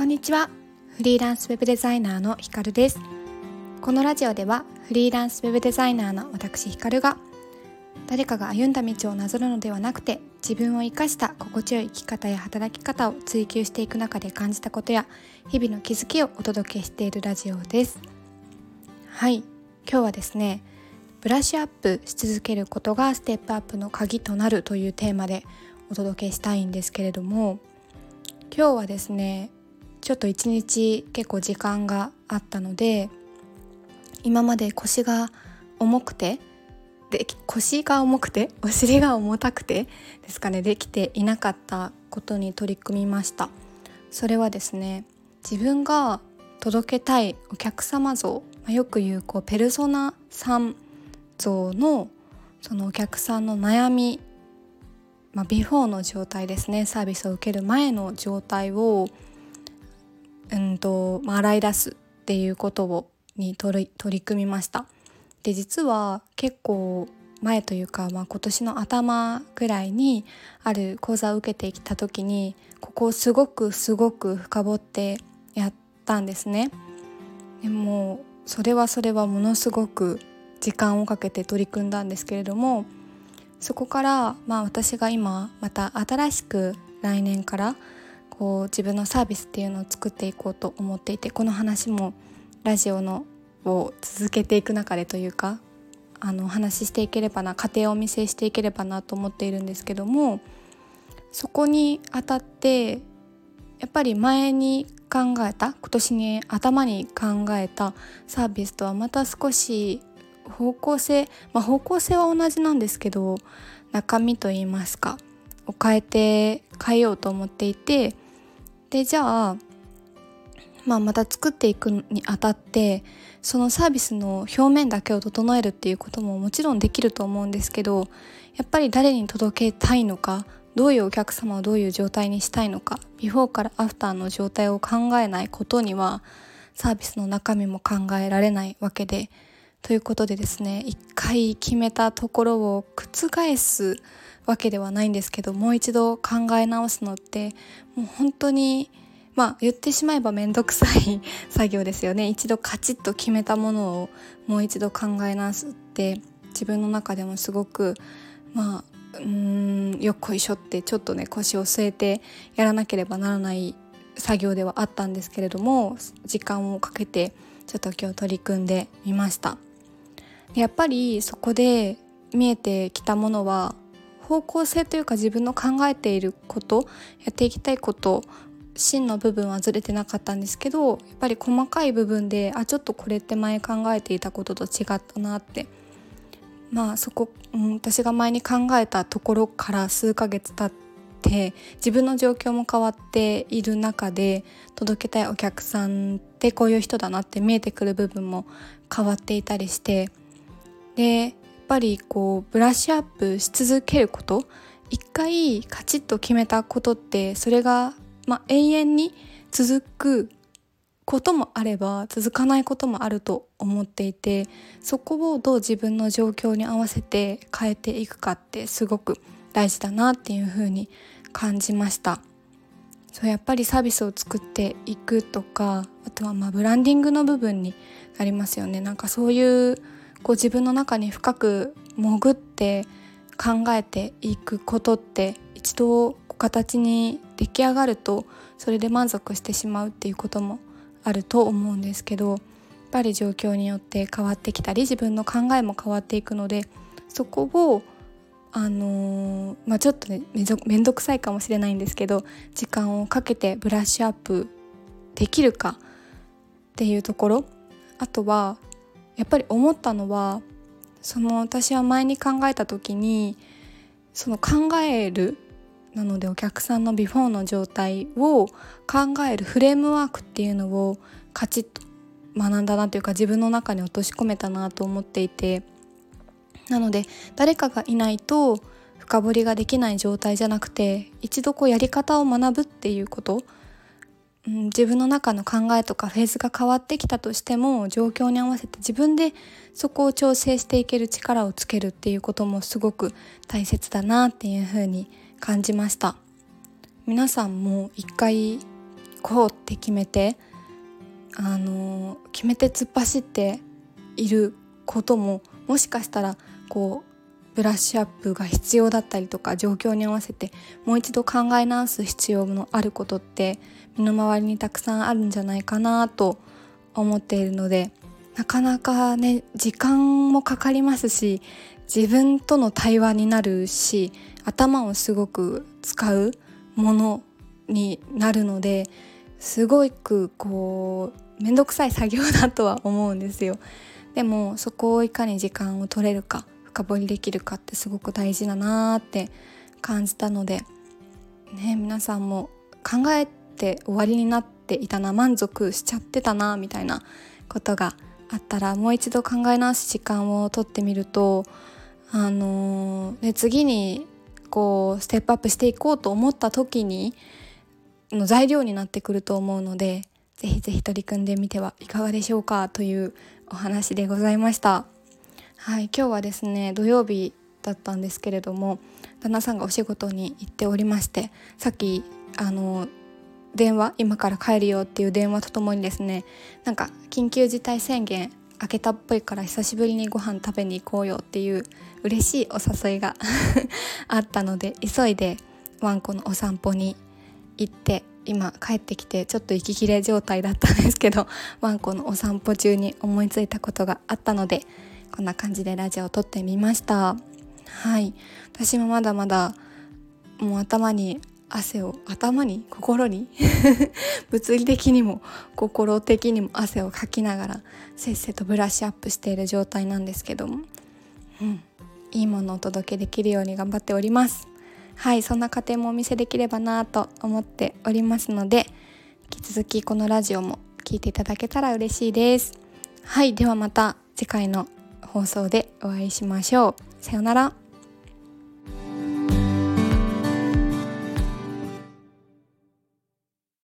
こんにちは。フリーランスウェブデザイナーのひかるです。このラジオではフリーランスウェブデザイナーの私ひかるが誰かが歩んだ道をなぞるのではなくて自分を生かした心地よい生き方や働き方を追求していく中で感じたことや日々の気づきをお届けしているラジオです。はい。今日はですねブラッシュアップし続けることがステップアップの鍵となるというテーマでお届けしたいんですけれども今日はですねちょっと一日結構時間があったので今まで腰が重くてで腰が重くて お尻が重たくて ですかねできていなかったことに取り組みました。それはですね自分が届けたいお客様像よく言うこうペルソナ3像のそのお客さんの悩み、まあ、ビフォーの状態ですねサービスを受ける前の状態をうんと、まあ、洗い出すっていうことをに取り取り組みました。で実は結構前というか、まあ、今年の頭ぐらいにある講座を受けてきた時にここをすごくすごく深掘ってやったんですね。でもそれはそれはものすごく時間をかけて取り組んだんですけれどもそこから、まあ、私が今また新しく来年からこう自分のサービスっていうのを作っていこうと思っていてこの話もラジオのを続けていく中でというかあのお話ししていければな家庭をお見せしていければなと思っているんですけどもそこにあたってやっぱり前に考えた今年に頭に考えたサービスとはまた少し方向性、まあ、方向性は同じなんですけど中身といいますかを変えて変えようと思っていてでじゃあ、まあ、また作っていくにあたってそのサービスの表面だけを整えるっていうことももちろんできると思うんですけどやっぱり誰に届けたいのかどういうお客様をどういう状態にしたいのかビフォーからアフターの状態を考えないことにはサービスの中身も考えられないわけでということでですね一回決めたところを覆すわけではないんですけどもう一度考え直すのってもう本当にまあ言ってしまえば面倒くさい 作業ですよね。一度カチッと決めたものをもう一度考え直すって自分の中でもすごくまあうんよっこいしょってちょっとね腰を据えてやらなければならない作業ではあったんですけれども時間をかけてちょっと今日取り組んでみました。やっぱりそこで見えてきたものは方向性というか自分の考えていることやっていきたいこと真の部分はずれてなかったんですけどやっぱり細かい部分であちょっとこれって前考えていたことと違ったなって。まあそこ、うん、私が前に考えたところから数ヶ月経って自分の状況も変わっている中で届けたいお客さんってこういう人だなって見えてくる部分も変わっていたりしてでぱりこうブラッシュアップし続けること一回カチッと決めたことってそれが、まあ、永遠に続くこともあれば続かないこともあると思っていてそこをどう自分の状況に合わせて変えていくかってすごく大事だなっていうふうに感じました。そうやっぱりサービスを作っていくとかあとはまあブランディングの部分になりますよね。なんかそういうこう自分の中に深く潜って考えていくことって一度形に出来上がるとそれで満足してしまうっていうこともあると思うんですけどやっぱり状況によって変わってきたり自分の考えも変わっていくのでそこをあのー、まあ、ちょっとね面倒くさいかもしれないんですけど時間をかけてブラッシュアップできるかっていうところあとはやっぱり思ったのはその私は前に考えた時にその考えるなのでお客さんのビフォーの状態を考えるフレームワークっていうのをカチッと学んだなというか自分の中に落とし込めたなと思っていて。なので誰かがいないと深掘りができない状態じゃなくて一度こうやり方を学ぶっていうことうん、自分の中の考えとかフェーズが変わってきたとしても状況に合わせて自分でそこを調整していける力をつけるっていうこともすごく大切だなっていうふうに感じました。皆さんも一回こうって決めてあの決めて突っ走っていることももしかしたらこうブラッシュアップが必要だったりとか状況に合わせてもう一度考え直す必要のあることって身の回りにたくさんあるんじゃないかなと思っているのでなかなかね時間もかかりますし自分との対話になるし頭をすごく使うものになるのですごくこう面倒くさい作業だとは思うんですよ。でもそこをいかに時間を取れるか深掘りできるかってすごく大事だなって感じたのでね皆さんも考えて終わりになっていたな満足しちゃってたなみたいなことがあったらもう一度考え直す時間をとってみるとあのー、次にこうステップアップしていこうと思った時にの材料になってくると思うのでぜひぜひ取り組んでみてはいかがでしょうかというお話でございました。はい今日はですね土曜日だったんですけれども旦那さんがお仕事に行っておりましてさっきあの電話今から帰るよっていう電話とともにですねなんか緊急事態宣言明けたっぽいから久しぶりにご飯食べに行こうよっていう嬉しいお誘いが あったので急いでワンコのお散歩に行って今帰ってきてちょっと息切れ状態だったんですけどワンコのお散歩中に思いついたことがあったのでこんな感じでラジオを撮ってみました。はい。私もまだまだもう頭に汗を頭に？心に？物理的にも心的にも汗をかきながらせっせとブラッシュアップしている状態なんですけども、うん、いいものをお届けできるように頑張っております。はい。そんな過程もお見せできればなと思っておりますので引き続きこのラジオも聞いていただけたら嬉しいです。はい。ではまた次回の放送でお会いしましょう。さようなら。